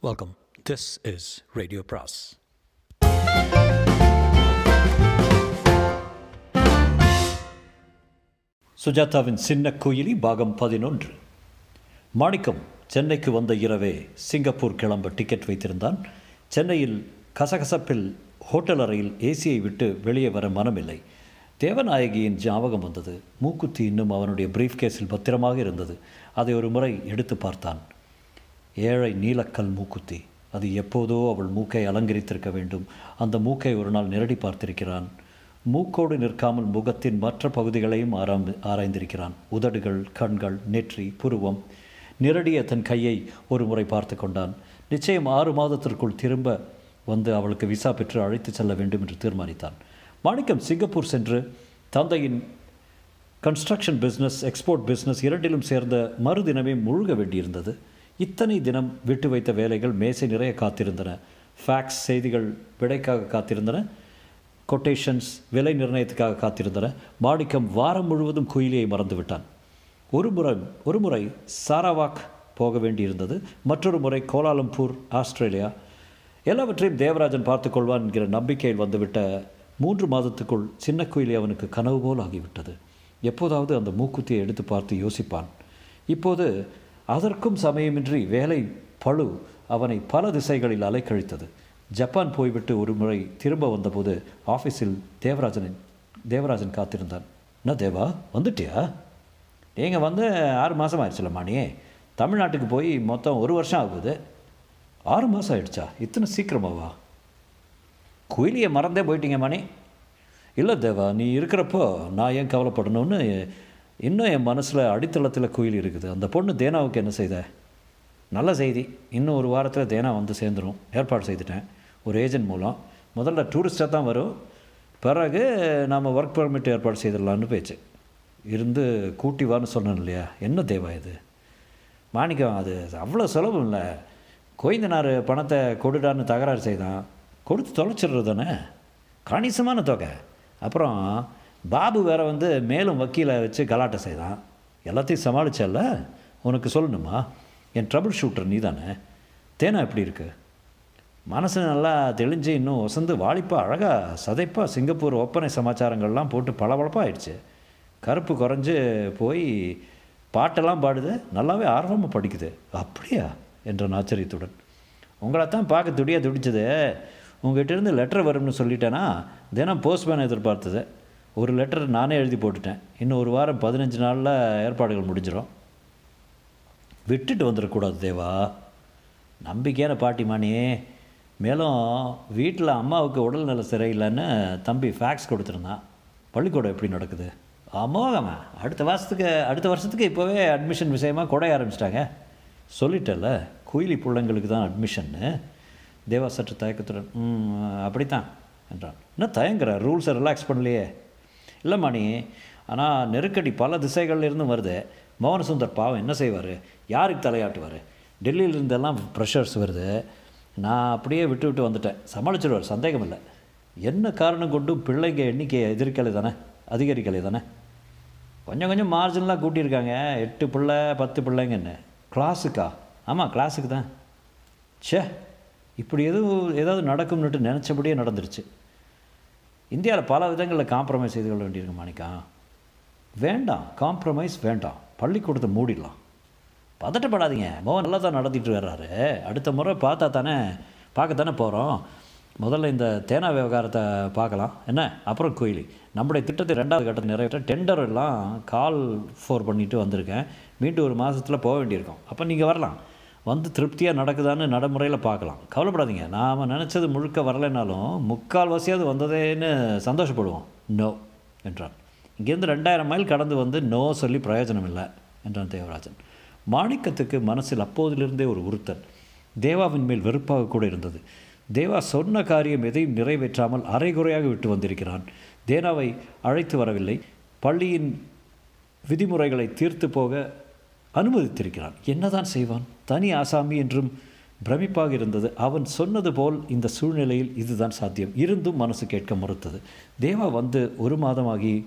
Welcome this is radio பிராஸ் சுஜாதாவின் சின்ன குயிலி பாகம் பதினொன்று. மாணிக்கம் சென்னைக்கு வந்த இரவே சிங்கப்பூர் கிளம்ப டிக்கெட் வைத்திருந்தான். சென்னையில் கசகசப்பில் ஹோட்டல் அறையில் ஏசியை விட்டு வெளியே வர மனமில்லை. தேவநாயகியின் ஞாபகம் வந்தது. மூக்குத்தி இன்னும் அவனுடைய பிரீஃப் கேஸில் பத்திரமாக இருந்தது. அதை ஒரு முறை எடுத்து பார்த்தான். ஏழை நீலக்கல் மூக்குத்தி. அது எப்போதோ அவள் மூக்கை அலங்கரித்திருக்க வேண்டும். அந்த மூக்கை ஒரு நாள் நிரடி பார்த்திருக்கிறான். மூக்கோடு நிற்காமல் முகத்தின் மற்ற பகுதிகளையும் ஆராம் ஆராய்ந்திருக்கிறான். உதடுகள் கண்கள் நெற்றி புருவம். நிரடிய தன் கையை ஒரு முறை பார்த்து கொண்டான். நிச்சயம் ஆறு மாதத்திற்குள் திரும்ப வந்து அவளுக்கு விசா பெற்று அழைத்து செல்ல வேண்டும் என்று தீர்மானித்தான். மாணிக்கம் சிங்கப்பூர் சென்று தந்தையின் கன்ஸ்ட்ரக்ஷன் பிஸ்னஸ் எக்ஸ்போர்ட் பிஸ்னஸ் இரண்டிலும் சேர்ந்த மறுதினமே முழுக வேண்டியிருந்தது. இத்தனை தினம் விட்டு வைத்த வேலைகள் மேசை நிறைய காத்திருந்தன. ஃபேக்ஸ் செய்திகள் விடைக்காக காத்திருந்தன. கொட்டேஷன்ஸ் விலை நிர்ணயத்துக்காக காத்திருந்தன. மாணிக்கம் வாரம் முழுவதும் குயிலியை மறந்துவிட்டான். ஒரு முறை ஒரு முறை சாராவாக் போக வேண்டியிருந்தது. மற்றொரு முறை கோலாலம்பூர் ஆஸ்திரேலியா. எல்லாவற்றையும் தேவராஜன் பார்த்து கொள்வான் என்கிற நம்பிக்கையில் வந்துவிட்ட மூன்று மாதத்துக்குள் சின்ன குயிலி அவனுக்கு கனவு போல் ஆகிவிட்டது. எப்போதாவது அந்த மூக்குத்தியை எடுத்து பார்த்து யோசிப்பான். இப்போது அதற்கும் சமயமின்றி வேலை பழு அவனை பல திசைகளில் அலைக்கழித்தது. ஜப்பான் போய்விட்டு ஒரு முறை திரும்ப வந்தபோது ஆஃபீஸில் தேவராஜனின் தேவராஜன் காத்திருந்தான். என்ன தேவா வந்துட்டியா? நீங்கள் வந்து ஆறு மாதம் ஆயிடுச்சுல மாணி தமிழ்நாட்டுக்கு போய் மொத்தம் ஒரு வருஷம் ஆகுது. ஆறு மாதம் ஆயிடுச்சா? இத்தனை சீக்கிரமாவா? குயிலியை மறந்தே போயிட்டீங்க மணி இல்லை தேவா நீ இருக்கிறப்போ நான் ஏன் கவலைப்படணும்னு இன்னும் என் மனசில் அடித்தளத்தில் குயில் இருக்குது. அந்த பொண்ணு தேனாவுக்கு என்ன செய்த? நல்ல செய்தி. இன்னும் ஒரு வாரத்தில் தேனா வந்து சேர்ந்துடும் ஏற்பாடு செய்துட்டேன். ஒரு ஏஜென்ட் மூலம். முதல்ல டூரிஸ்ட்டாக தான் வரும். பிறகு நாம் ஒர்க் பர்மிட் ஏற்பாடு செய்திடலான்னு பேச்சு. இருந்து கூட்டி வான்னு சொன்னேன் இல்லையா? என்ன தேவா இது? மாணிக்கம் அது அவ்வளோ சுலபம் இல்லை. கொய்ந்தனார் பணத்தை கொடுடான்னு தகராறு செய்தான். கொடுத்து தொலைச்சிடுறது தானே? கணிசமான தொகை. அப்புறம் பாபு வேற வந்து மேலும் வக்கீலை வச்சு கலாட்டை செய்தான். எல்லாத்தையும் சமாளிச்சல்ல? உனக்கு சொல்லணுமா? என் ட்ரபிள் ஷூட்டர் நீ தானே தேனா எப்படி இருக்கு? மனசு நல்லா தெளிஞ்சு இன்னும் ஒசந்து வாலிப்பாக அழகாக சதைப்பாக சிங்கப்பூர் ஒப்பனை சமாச்சாரங்கள்லாம் போட்டு பளபளப்பாக ஆயிடுச்சு கருப்பு குறைஞ்சு போய் பாட்டெல்லாம் பாடுது நல்லாவே ஆர்வமாக படிக்குது. அப்படியா? என்ற ஆச்சரியத்துடன். உங்களை தான் பார்க்க துடியாக துடிச்சது. உங்கள்கிட்ட இருந்து லெட்டர் வரும்னு சொல்லிட்டேன்னா தினம் போஸ்ட்மேன் எதிர்பார்த்தது. ஒரு லெட்டர் நானே எழுதி போட்டுட்டேன். இன்னும் ஒரு வாரம் பதினஞ்சு நாளில் ஏற்பாடுகள் முடிஞ்சிடும் விட்டுட்டு வந்துடக்கூடாது தேவா. நம்பிக்கையான பாட்டிமானி மேலும் வீட்டில் அம்மாவுக்கு உடல்நல சரியில்லைன்னு தம்பி ஃபேக்ஸ் கொடுத்துருந்தான். பள்ளிக்கூடம் எப்படி நடக்குது? அமோகமா? அடுத்த வருஷத்துக்கு அடுத்த வருஷத்துக்கு இப்போவே அட்மிஷன் விஷயமாக கொடைய ஆரம்பிச்சிட்டாங்க. சொல்லிட்டல குயிலி பிள்ளைங்களுக்கு தான் அட்மிஷன்னு தேவா சற்று தயக்கத்துடன் ம் அப்படித்தான் என்றான். என்ன தயங்குற? ரூல்ஸை ரிலாக்ஸ் பண்ணலையே. இல்லை மணி ஆனால் நெருக்கடி பல திசைகள்லேருந்து வருது. மோகனசுந்தர் பாவம் என்ன செய்வார்? யாருக்கு தலையாட்டுவார்? டெல்லியிலிருந்தெல்லாம் ப்ரெஷர்ஸ் வருது. நான் அப்படியே விட்டு விட்டு வந்துட்டேன். சமாளிச்சிடுவார் சந்தேகம் இல்லை என்ன காரணம் கொண்டும் பிள்ளைங்க எண்ணிக்கையை எதிர்க்கலை தானே? அதிகரிக்கலை தானே? கொஞ்சம் கொஞ்சம் மார்ஜின்லாம் கூட்டியிருக்காங்க. எட்டு பிள்ளை பத்து பிள்ளைங்கன்னு. கிளாஸுக்கா ஆமாம் கிளாஸுக்கு தான். ச்சே இப்படி எதுவும் ஏதாவது நடக்கும்னுட்டு நினச்சபடியே நடந்துருச்சு. இந்தியாவில் பல விதங்களில் காம்ப்ரமைஸ் செய்து கொள்ள வேண்டியிருக்கு மாணிக்கா. வேண்டாம் காம்ப்ரமைஸ் வேண்டாம். பள்ளிக்கூடத்தை மூடிடலாம். பதட்டப்படாதீங்க. மோகன் நல்லா தான் நடத்திட்டு வர்றாரு. அடுத்த முறை பார்த்தா தானே பார்க்க தானே போகிறோம் முதல்ல இந்த தேனா விவகாரத்தை பார்க்கலாம். என்ன? அப்புறம் கோயிலி. நம்முடைய திட்டத்தை ரெண்டாவது கட்டத்தை நிறைவேற்ற டெண்டர் எல்லாம் கால் ஃபோர் பண்ணிவிட்டு வந்திருக்கேன். மீண்டும் ஒரு மாதத்தில் போக வேண்டியிருக்கோம். அப்போ நீங்கள் வரலாம். வந்து திருப்தியாக நடக்குதான்னு நடைமுறையில் பார்க்கலாம். கவலைப்படாதீங்க. நாம் நினச்சது முழுக்க வரலைனாலும் முக்கால் வசியாவது வந்ததேன்னு சந்தோஷப்படுவோம். நோ என்றான். இங்கேருந்து ரெண்டாயிரம் மைல் கடந்து வந்து நோ சொல்லி பிரயோஜனம் இல்லை என்றான் தேவராஜன். மாணிக்கத்துக்கு மனசில் அப்போதிலிருந்தே ஒரு உறுத்தல். தேவாவின் மேல் வெறுப்பாக கூட இருந்தது. தேவா சொன்ன காரியம் எதையும் நிறைவேற்றாமல் அரைகுறையாக விட்டு வந்திருக்கிறான். தேனாவை அழைத்து வரவில்லை. பள்ளியின் விதிமுறைகளை தீர்த்து போக அனுமதித்திருக்கிறான். என்னதான் செய்வான்? தனி ஆசாமி என்றும் பிரமிப்பாக இருந்தது. அவன் சொன்னது போல் இந்த சூழ்நிலையில் இதுதான் சாத்தியம். இருந்தும் மனசு கேட்க மறுத்தது. தேவா வந்து ஒரு மாதமாகி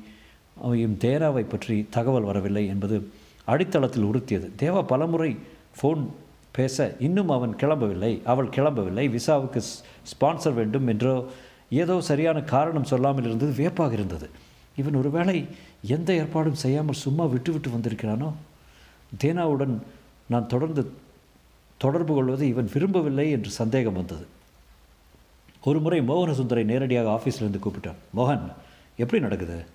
அவன் தேராவை பற்றி தகவல் வரவில்லை என்பது அடித்தளத்தில் உறுத்தியது. தேவா பலமுறை ஃபோன் பேச இன்னும் அவன் கிளம்பவில்லை. அவள் கிளம்பவில்லை. விசாவுக்கு ஸ்- ஸ்பான்சர் வேண்டும் என்றோ ஏதோ சரியான காரணம் சொல்லாமல் இருந்தது. வியப்பாக இருந்தது. இவன் ஒருவேளை எந்த ஏற்பாடும் செய்யாமல் சும்மா விட்டுவிட்டு வந்திருக்கிறானோ? தேனாவுடன் நான் தொடர்ந்து தொடர்பு கொள்வதை இவன் விரும்பவில்லை என்று சந்தேகம் வந்தது. ஒரு முறை மோகன சுந்தரை நேரடியாக ஆஃபீஸ்லேருந்து கூப்பிட்டான். மோகன் எப்படி நடக்குது?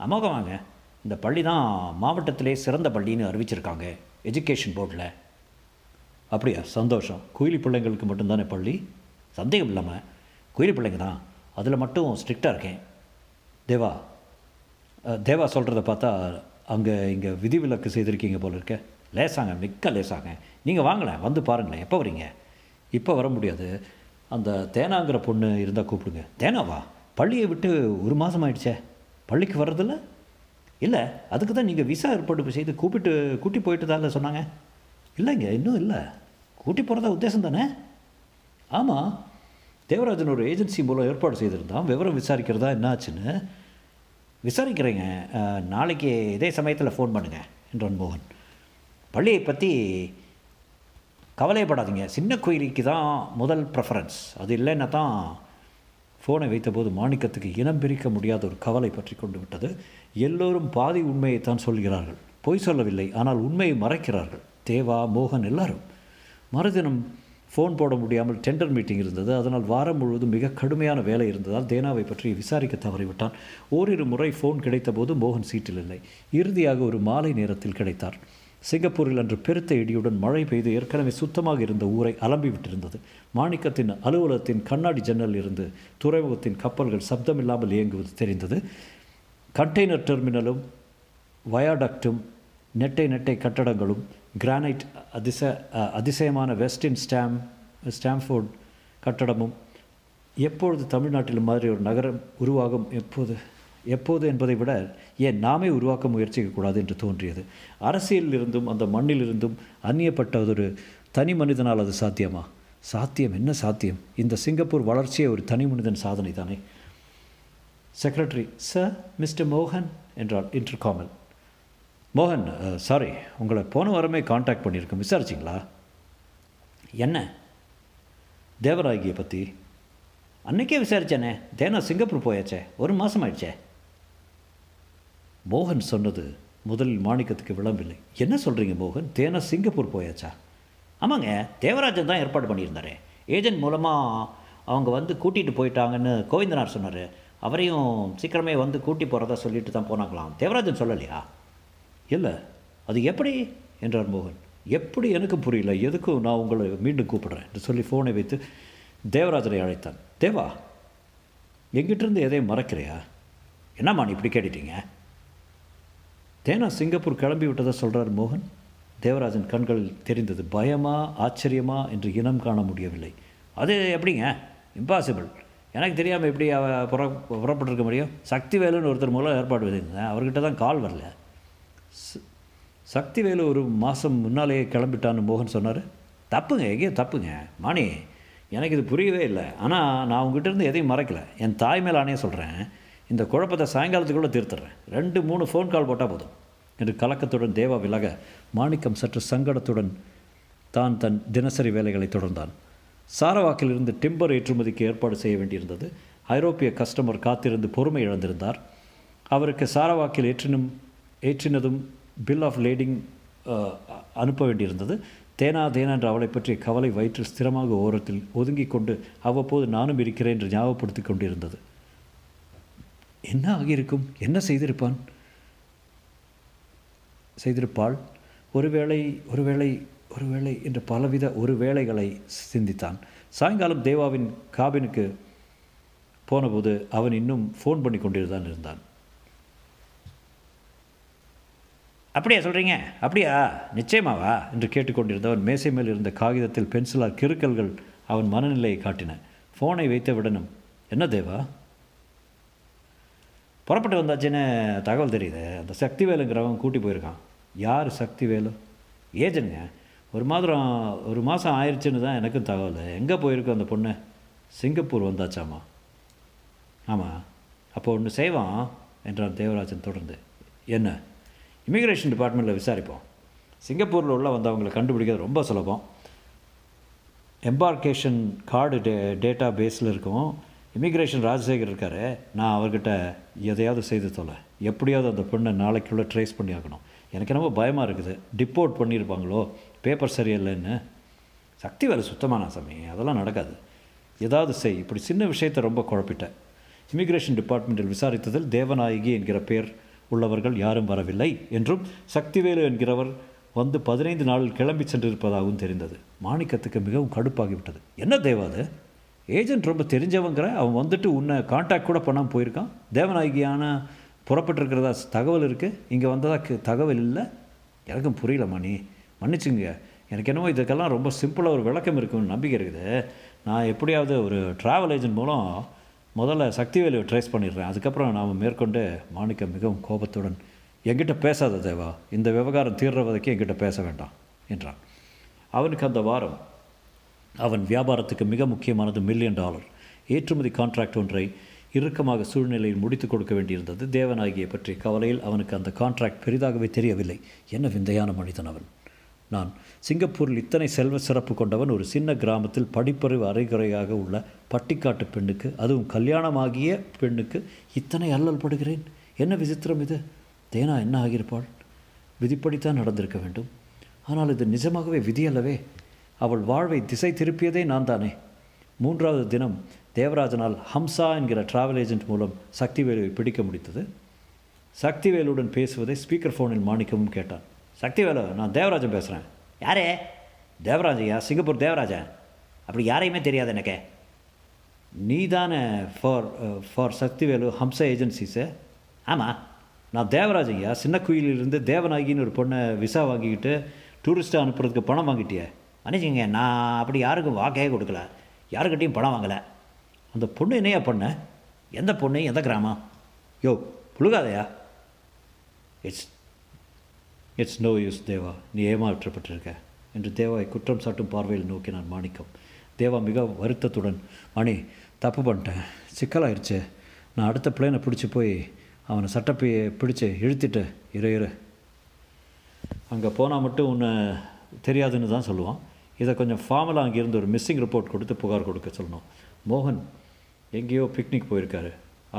அமோகமாங்க இந்த பள்ளி தான் மாவட்டத்திலே சிறந்த பள்ளின்னு அறிவிச்சிருக்காங்க. எஜுகேஷன் போர்டில். அப்படியா? சந்தோஷம். குயிலி பிள்ளைங்களுக்கு மட்டும்தானே பள்ளி? சந்தேகம் இல்லாமல் குயிலி பிள்ளைங்க தான். அதில் மட்டும் ஸ்ட்ரிக்டாக இருக்கேன். தேவா. தேவா சொல்கிறத பார்த்தா அங்கே இங்கே விதிவிலக்கு செய்திருக்கீங்க போல இருக்க. லேசாங்க மிக்க லேசாங்க. நீங்கள் வாங்களேன் வந்து பாருங்களேன் எப்போ வரீங்க? இப்போ வர முடியாது. அந்த தேனாங்கிற பொண்ணு இருந்தால் கூப்பிடுங்க. தேனாவா? பள்ளியை விட்டு ஒரு மாதம் ஆயிடுச்சே. பள்ளிக்கு வர்றதில்ல? இல்லை அதுக்கு தான் நீங்கள் விசா ஏற்பாடு செய்து கூப்பிட்டு கூட்டி போயிட்டு தான் சொன்னாங்க. இல்லைங்க இன்னும் இல்லை. கூட்டி போகிறதா உத்தேசம் தானே? ஆமாம் தேவராஜன் ஒரு ஏஜென்சி மூலம் ஏற்பாடு செய்திருந்தான். விவரம் விசாரிக்கிறதா என்ன ஆச்சுன்னு விசாரிக்கிறேங்க. நாளைக்கு இதே சமயத்தில் ஃபோன் பண்ணுங்கள் என்றான் மோகன் பள்ளியை பற்றி கவலைப்படாதீங்க சின்ன குயிலிக்கு தான் முதல் ப்ரெஃபரன்ஸ் அது இல்லைன்னா தான் ஃபோனை வைத்தபோது மாணிக்கத்துக்கு இனம் பிரிக்க முடியாத ஒரு கவலை பற்றி கொண்டு விட்டது. எல்லோரும் பாதி உண்மையைத்தான் சொல்கிறார்கள். பொய் சொல்லவில்லை ஆனால் உண்மையை மறைக்கிறார்கள். தேவா மோகன் எல்லாரும். மறுதினம் ஃபோன் போட முடியாமல் டெண்டர் மீட்டிங் இருந்தது. அதனால் வாரம் முழுவதும் மிக கடுமையான வேலை இருந்ததால் தேனாவை பற்றி விசாரிக்க தவறிவிட்டான். ஓரிரு முறை ஃபோன் கிடைத்தபோது மோகன் சீட்டில் இல்லை. இறுதியாக ஒரு மாலை நேரத்தில் கிடைத்தார். சிங்கப்பூரில் அன்று பெருத்த இடியுடன் மழை பெய்து ஏற்கனவே சுத்தமாக இருந்த ஊரை அலம்பி விட்டிருந்தது. மாணிக்கத்தின் அலுவலகத்தின் கண்ணாடி ஜன்னல் இருந்து துறைமுகத்தின் கப்பல்கள் சப்தமில்லாமல் இயங்குவது தெரிந்தது. கண்டெய்னர் டெர்மினலும் வயாடக்டும் நெட்டை நெட்டை கட்டடங்களும் கிரானைட் அதிச அதிசயமான வெஸ்டின் ஸ்டாம் ஸ்டாம்ஃபோர்ட் கட்டடமும் எப்பொழுது தமிழ்நாட்டில் மாதிரி ஒரு நகரம் உருவாகும் எப்போது எப்போது என்பதை விட ஏன் நாமே உருவாக்க முயற்சிக்கக்கூடாது என்று தோன்றியது. அரசியலில் இருந்தும் அந்த மண்ணிலிருந்தும் அந்நியப்பட்ட ஒரு தனி மனிதனால் அது சாத்தியமா? சாத்தியம்? என்ன சாத்தியம்? இந்த சிங்கப்பூர் வளர்ச்சியை ஒரு தனி மனிதன் சாதனை தானே செக்ரட்டரி சார் மிஸ்டர் மோகன் என்றார் இன்டர்காமல் மோகன் சாரி உங்களை போன வாரமே காண்டாக்ட் பண்ணியிருக்கேன். விசாரிச்சிங்களா? என்ன? தேவராகியை பற்றி அன்னைக்கே விசாரிச்சேனே. தேனா சிங்கப்பூர் போயாச்சே. ஒரு மாதம் ஆயிடுச்சே. மோகன் சொன்னது முதலில் மாணிக்கத்துக்கு விளம்பில்லை. என்ன சொல்கிறீங்க மோகன்? தேனா சிங்கப்பூர் போயாச்சா? ஆமாங்க தேவராஜன் தான் ஏற்பாடு பண்ணியிருந்தாரு. ஏஜென்ட் மூலமாக அவங்க வந்து கூட்டிகிட்டு போயிட்டாங்கன்னு கோவிந்தனார் சொன்னார். அவரையும் சீக்கிரமே வந்து கூட்டி போகிறதா சொல்லிட்டு தான் போனாங்களாம். தேவராஜன் சொல்லலையா? இல்லை அது எப்படி? என்றார் மோகன். எப்படி? எனக்கு புரியல. எதுக்கும் நான் உங்களை மீண்டும் கூப்பிடுறேன்? என்று சொல்லி ஃபோனை வைத்து தேவராஜனை அழைத்தான். தேவா எங்கிட்டிருந்து எதையும் மறக்கிறியா? என்னம்மா நீ இப்படி கேட்டுட்டீங்க? தேனா சிங்கப்பூர் கிளம்பி விட்டதா? சொல்கிறார் மோகன். தேவராஜன் கண்களில் தெரிந்தது பயமா ஆச்சரியமா என்று இனம் காண முடியவில்லை. அது எப்படிங்க? இம்பாசிபிள் எனக்கு தெரியாமல் எப்படி புற புறப்பட்டிருக்க முடியும்? சக்தி வேலுன்னு ஒருத்தர் மூலம் ஏற்பாடு பண்ணியிருந்தேன். அவர்கிட்ட தான் கால் வரல. சக்திவேலு ஒரு மாதம் முன்னாலேயே கிளம்பிட்டான்னு மோகன் சொன்னார். தப்புங்க எங்கேயும் தப்புங்க. மாணி எனக்கு இது புரியவே இல்லை. ஆனால் நான் உங்ககிட்ட இருந்து எதையும் மறைக்கல. என் தாய் மேல் ஆணையே சொல்கிறேன் இந்த குழப்பத்தை சாயங்காலத்துக்குள்ளே தீர்த்துறேன். ரெண்டு மூணு ஃபோன் கால் போட்டால் போதும். என்று கலக்கத்துடன் தேவா விலக மாணிக்கம் சற்று சங்கடத்துடன் தான் தன் தினசரி வேலைகளை தொடர்ந்தான். சாரவாக்கிலிருந்து டிம்பர் ஏற்றுமதிக்கு ஏற்பாடு செய்ய வேண்டியிருந்தது. ஐரோப்பிய கஸ்டமர் காத்திருந்து பொறுமை இழந்திருந்தார். அவருக்கு சாரவாக்கில் ஏற்றினும் ஏற்றினதும் பில் ஆஃப் லேடிங் அனுப்ப வேண்டியிருந்தது. தேனா தேனா என்ற அவளை பற்றிய கவலை வயிற்றில் ஸ்திரமாக ஓரத்தில் ஒதுங்கிக் கொண்டு அவ்வப்போது நானும் இருக்கிறேன் என்று ஞாபகப்படுத்திக் கொண்டிருந்தது. என்ன ஆகியிருக்கும்? என்ன செய்திருப்பான்? செய்திருப்பாள். ஒருவேளை ஒருவேளை ஒருவேளை என்ற பலவித ஒரு வேளைகளை சிந்தித்தான். சாயங்காலம் தேவாவின் காபினுக்கு போனபோது அவன் இன்னும் ஃபோன் பண்ணி கொண்டிருந்தான் இருந்தான். அப்படியா சொல்கிறீங்க அப்படியா? நிச்சயமாவா? என்று கேட்டுக்கொண்டிருந்தவன் மேசை மேல் இருந்த காகிதத்தில் பென்சிலால் கிறுக்கல்கள் அவன் மனநிலையை காட்டின. ஃபோனை வைத்தவுடனும் என்ன தேவா? புறப்பட்டு வந்தாச்சுன்னு தகவல் தெரியுது. அந்த சக்திவேலுங்கிறவன் கூட்டி போயிருக்கான். யார் சக்திவேலு? ஏஜனுங்க ஒரு மாதம் ஒரு மாதம் ஆயிடுச்சுன்னு தான் எனக்கும் தகவல். எங்கே போயிருக்கோம் அந்த பொண்ணு? சிங்கப்பூர் வந்தாச்சாமா. ஆமாம் அப்போ ஒன்று செய்வான் என்றான் தேவராஜன் தொடர்ந்து. என்ன? இமிக்ரேஷன் டிபார்ட்மெண்ட்டில் விசாரிப்போம். சிங்கப்பூரில் உள்ள வந்தவங்களை கண்டுபிடிக்கிறது ரொம்ப சுலபம். எம்பார்கேஷன் கார்டு டே டேட்டா பேஸில் இருக்கும். இமிக்ரேஷன் ராஜசேகர் இருக்கார். நான் அவர்கிட்ட எதையாவது செய்து தொலை. எப்படியாவது அந்த பெண்ணை நாளைக்குள்ளே ட்ரேஸ் பண்ணி ஆகணும். எனக்கு ரொம்ப பயமாக இருக்குது. டிப்போர்ட் பண்ணியிருப்பாங்களோ பேப்பர் சரியில்லைன்னு. சக்தி வேலை சுத்தமான சாமி? அதெல்லாம் நடக்காது. ஏதாவது செய். இப்படி சின்ன விஷயத்தை ரொம்ப குழப்பிட்டேன் இமிக்ரேஷன் டிபார்ட்மெண்ட்டில் விசாரித்ததில் தேவநாயகி என்கிற பேர் உள்ளவர்கள் யாரும் வரவில்லை என்றும் சக்திவேலு என்கிறவர் வந்து பதினைந்து நாளில் கிளம்பி சென்றிருப்பதாகவும் தெரிந்தது. மாணிக்கத்துக்கு மிகவும் கடுப்பாகிவிட்டது. என்ன தேவா அது? ஏஜென்ட் ரொம்ப தெரிஞ்சவங்கிற? அவன் வந்துட்டு உன்னை காண்டாக்ட் கூட பண்ணாமல் போயிருக்கான்? தேவநாயகியான புறப்பட்டிருக்கிறதா தகவல் இருக்குது இங்கே வந்ததா தகவல் இல்லை? எனக்கும் புரியல மணி. மன்னிச்சுங்க. எனக்கு என்னமோ இதுக்கெல்லாம் ரொம்ப சிம்பிளாக ஒரு விளக்கம் இருக்குன்னு நம்பிக்கை இருக்குது. நான் எப்படியாவது ஒரு ட்ராவல் ஏஜென்ட் மூலம் முதல்ல சக்திவேலுவை ட்ரேஸ் பண்ணிடுறேன். அதுக்கப்புறம் நாம் மேற்கொண்டு மாணிக்கம் மிகவும் கோபத்துடன் என்கிட்ட பேசாத தேவா இந்த விவகாரம் தீர்ற வரைக்கும் என்கிட்ட பேச வேண்டாம் என்றான். அவனுக்கு அந்த வாரம் அவன் வியாபாரத்துக்கு மிக முக்கியமானது மில்லியன் டாலர் ஏற்றுமதி கான்ட்ராக்ட் ஒன்றை இறுக்கமாக சூழ்நிலையில் முடித்துக் கொடுக்க வேண்டியிருந்தது. தேவநாயகியை பற்றிய கவலையில் அவனுக்கு அந்த கான்ட்ராக்ட் பெரிதாகவே தெரியவில்லை. என்ன விந்தையான மனிதன் அவன். நான். சிங்கப்பூரில் இத்தனை செல்வ சிறப்பு கொண்டவன் ஒரு சின்ன கிராமத்தில் படிப்பறிவு அரைகுறையாக உள்ள பட்டிக்காட்டு பெண்ணுக்கு அதுவும் கல்யாணமாகிய பெண்ணுக்கு இத்தனை அல்லல் படுகிறேன். என்ன விசித்திரம் இது? தேனா என்ன ஆகியிருப்பாள்? விதிப்படித்தான் நடந்திருக்க வேண்டும். ஆனால் இது நிஜமாகவே விதி அல்லவே அவள் வாழ்வை திசை திருப்பியதே நான் தானே மூன்றாவது தினம் தேவராஜனால் ஹம்சா என்கிற டிராவல் ஏஜென்ட் மூலம் சக்திவேலுவை பிடிக்க முடித்தது. சக்திவேலுடன் பேசுவதை ஸ்பீக்கர் ஃபோனில் மாணிக்கமும் கேட்டான். சக்திவேலு நான் தேவராஜன் பேசுகிறேன் யாரே? தேவராஜையா? சிங்கப்பூர் தேவராஜன் அப்படி யாரையுமே தெரியாது எனக்கு. நீ தானே ஃபார் ஃபார் uh, சக்திவேலு ஹம்ச ஏஜென்சிஸு ஆமாம் நான் தேவராஜ் ஐயா சின்ன குயிலிருந்து தேவநாயகின்னு ஒரு பொண்ணை விசா வாங்கிக்கிட்டு டூரிஸ்ட்டை அனுப்புறதுக்கு பணம் வாங்கிட்டியே? மன்னிச்சுங்க நான் அப்படி யாருக்கும் வாக்கையே கொடுக்கல. யாருக்கிட்டையும் பணம் வாங்கலை. அந்த பொண்ணு என்னையா பண்ண? எந்த பொண்ணு? எந்த கிராமம்? யோ புழுகாதையா? It's it's no use Deva நீ ஏமாற்றப்பட்டிருக்க. என்று தேவாவை குற்றம் சாட்டும் பார்வையில் நோக்கினான் மாணிக்கம். தேவா மிக வருத்தத்துடன் மணி தப்பு பண்ணிட்டேன். சிக்கலாயிருச்சு. நான் அடுத்த பிளேனை பிடிச்சி போய் அவனை சட்டப்பையை பிடிச்சி இழுத்துட்டு இரு இரு. அங்கே போனால் மட்டும் உன்னை தெரியாதுன்னு தான் சொல்லுவான். இதை கொஞ்சம் ஃபார்மலாக அங்கேருந்து ஒரு மிஸ்ஸிங் ரிப்போர்ட் கொடுத்து புகார் கொடுக்க சொல்லணும். மோகன் எங்கேயோ பிக்னிக் போயிருக்காரு.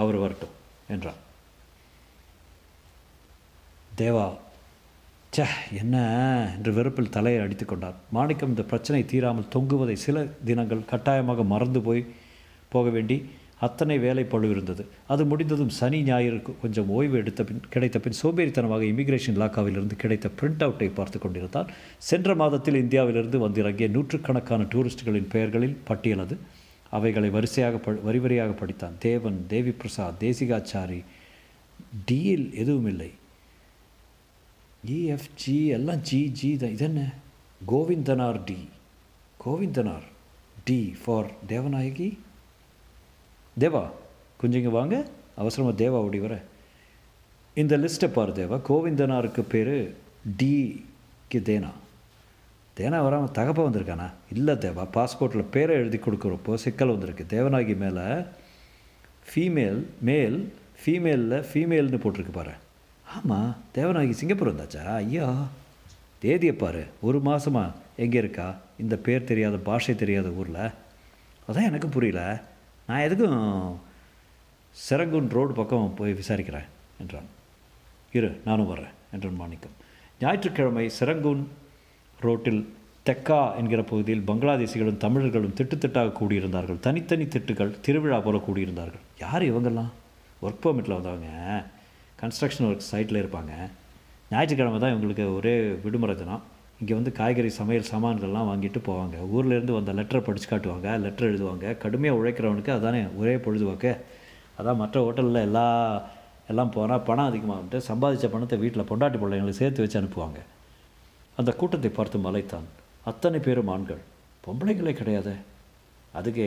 அவர் வரட்டும் என்றான். தேவா ச்சே என்ன? என்று வெறுப்பில் தலையை அடித்து கொண்டார். மாணிக்கம் இந்த பிரச்சனை தீராமல் தொங்குவதை சில தினங்கள் கட்டாயமாக மறந்து போய் போக வேண்டி அத்தனை வேலை பழு இருந்தது அது முடிந்ததும் சனி ஞாயிறு கொஞ்சம் ஓய்வு எடுத்த பின் கிடைத்த பின் சோம்பேறித்தனமாக இமிகிரேஷன் இலாக்காவிலிருந்து கிடைத்த பிரிண்ட் அவுட்டை பார்த்து கொண்டிருந்தார். சென்ற மாதத்தில் இந்தியாவிலிருந்து வந்திறங்கிய நூற்றுக்கணக்கான டூரிஸ்டுகளின் பெயர்களில் பட்டியல் அது. அவைகளை வரிசையாக ப வரிவரியாக படித்தான். தேவன் தேவி பிரசாத் தேசிகாச்சாரி டீல் எதுவும் இல்லை இஎஃப்ஜி எல்லாம் ஜி ஜி தான். இது என்ன? Govindanar D Govindanar D for Devanayaki. Deva கொஞ்சம் இங்கே வாங்க. அவசரமாக தேவா ஓடி வர. இந்த லிஸ்ட்டை பார் தேவா. கோவிந்தனாருக்கு பேர் டிக்கு தேனா? தேனா வராமல் தகப்ப வந்திருக்கானா? இல்லை தேவா பாஸ்போர்ட்டில் பேரை எழுதி கொடுக்குறப்போ சிக்கல் வந்திருக்கு. தேவநாயகி மேலே ஃபீமேல் மேல் ஃபீமேலில் ஃபீமேல்னு போட்டிருக்கு பாரு. ஆமாம் தேவநாயகி சிங்கப்பூர் வந்தாச்சா? ஐயா. தேதியை பாரு ஒரு மாதமா எங்கே இருக்கா? இந்த பேர் தெரியாத பாஷை தெரியாத ஊரில். அதான் எனக்கு புரியல. நான் எதுக்கும் சிறங்குன் ரோடு பக்கம் போய் விசாரிக்கிறேன் என்றான். இரு நானும் வர்றேன் என்றான் மாணிக்கம். ஞாயிற்றுக்கிழமை சிறங்குன் ரோட்டில் தெக்கா என்கிற பகுதியில் பங்களாதேசிகளும் தமிழர்களும் திட்டுத்திட்டாக கூடியிருந்தார்கள். தனித்தனி திட்டுகள் திருவிழா போல கூடியிருந்தார்கள். யார் இவங்கெல்லாம்? ஒர்க் பர்மிட்டில் வந்தவங்க. கன்ஸ்ட்ரக்ஷன் ஒர்க் சைட்டில் இருப்பாங்க. ஞாயிற்றுக்கிழமை தான் இவங்களுக்கு ஒரே விடுமுறை தினம். இங்கே வந்து காய்கறி சமையல் சாமான்கள்லாம் வாங்கிட்டு போவாங்க. ஊர்லேருந்து வந்த லெட்டரை படித்து காட்டுவாங்க. லெட்டர் எழுதுவாங்க. கடுமையாக உழைக்கிறவனுக்கு அதானே ஒரே பொழுதுபோக்கு. அதான் மற்ற ஹோட்டலில் எல்லா எல்லாம் போனால் பணம் அதிகமாகிட்டு சம்பாதிச்ச பணத்தை வீட்டில் பொண்டாட்டி பிள்ளைங்களை சேர்த்து வச்சு அனுப்புவாங்க. அந்த கூட்டத்தை பார்த்து மலைத்தான். அத்தனை பேரும் ஆண்கள். பொம்பளைங்களே கிடையாது. அதுக்கு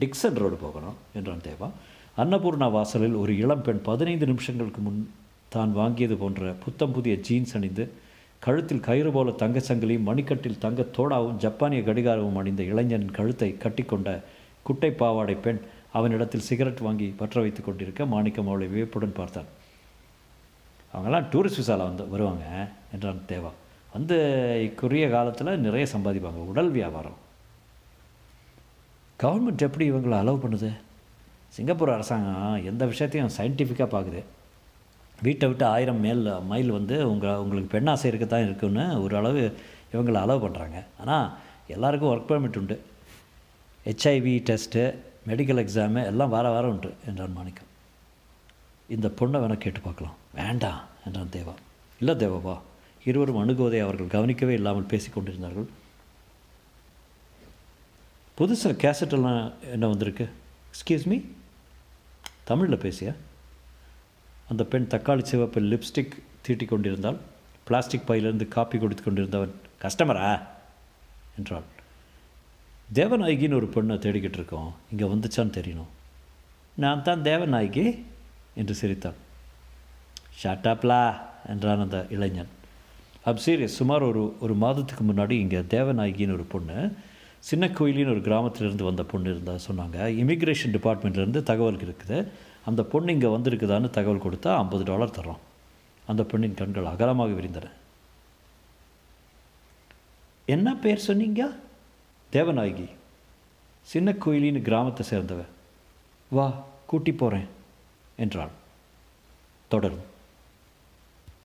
டிக்சன் ரோடு போகணும் என்றான் தேவா. அன்னபூர்ணா வாசலில் ஒரு இளம்பெண் பதினைந்து நிமிஷங்களுக்கு முன் தான் வாங்கியது போன்ற புத்தம் புதிய ஜீன்ஸ் அணிந்து கழுத்தில் கயிறு போல தங்கச் சங்கிலியும் மணிக்கட்டில் தங்க தோடாவும் ஜப்பானிய கடிகாரமும் அணிந்த இளைஞனின் கழுத்தை கட்டிக்கொண்ட குட்டை பாவாடை பெண் அவனிடத்தில் சிகரெட் வாங்கி பற்ற வைத்துக் கொண்டிருக்க மாணிக்கம் அவளை வியப்புடன் பார்த்தான். அவங்கெல்லாம் டூரிஸ்ட் விசாவில் வந்து வருவாங்க என்றான் தேவா. வந்து இக்குரிய காலத்தில் நிறைய சம்பாதிப்பாங்க. உடல் வியாபாரம். கவர்மெண்ட் எப்படி இவங்களை அலோவ் பண்ணுது? சிங்கப்பூர் அரசாங்கம் எந்த விஷயத்தையும் சயின்டிஃபிக்காக பார்க்குது. வீட்டை விட்டு ஆயிரம் மேல் மைல் வந்து உங்கள் உங்களுக்கு பெண்ணாசை இருக்க தான் இருக்குன்னு ஓரளவு இவங்களை அலோவ் பண்ணுறாங்க ஆனால் எல்லாருக்கும் ஒர்க் பர்மிட் உண்டு. ஹெச்ஐவி டெஸ்ட்டு மெடிக்கல் எக்ஸாமு எல்லாம் வார வாரம் உண்டு என்றான் மாணிக்கம். இந்த பொண்ணை வேணால் கேட்டு பார்க்கலாம். வேண்டாம் என்றான் தேவா. இல்லை தேவாவா இருவரும் அணுகுவதை அவர்கள் கவனிக்கவே இல்லாமல் பேசி கொண்டிருந்தார்கள். புதுசாக கேசட்டெல்லாம் என்ன வந்திருக்கு? எக்ஸ்கியூஸ் மீ தமிழில் பேசியா? அந்த பெண் தக்காளி சிவப்பில் லிப்ஸ்டிக் தீட்டிக் கொண்டிருந்தால் பிளாஸ்டிக் பையிலிருந்து காப்பி கொடுத்து கொண்டிருந்தவன் கஸ்டமரா? என்றாள். தேவநாயகின்னு ஒரு பெண்ணை தேடிக்கிட்டு இருக்கோம். இங்கே வந்துச்சான்னு தெரியணும். நான் தான் தேவநாயகி? என்று சிரித்தான் ஷாட்டாப்லா என்றான் அந்த இளைஞன். அப் சீரியஸ் சுமார் ஒரு ஒரு மாதத்துக்கு முன்னாடி இங்கே தேவநாயகின்னு ஒரு பொண்ணு சின்ன கோயிலின்னு ஒரு கிராமத்திலேருந்து வந்த பொண்ணு இருந்தால் சொன்னாங்க. இமிக்ரேஷன் டிபார்ட்மெண்ட்லேருந்து தகவல் இருக்குது. அந்த பொண்ணு இங்கே வந்திருக்குதான்னு தகவல் கொடுத்தா ஐம்பது டாலர் தர்றோம். அந்த பெண்ணின் கண்கள் அகலமாக விரிந்தன. என்ன பேர் சொன்னீங்க? தேவநாயகி. சின்ன கோயிலின்னு கிராமத்தை சேர்ந்தவ. வா கூட்டி போகிறேன் என்றாள். தொடரும்.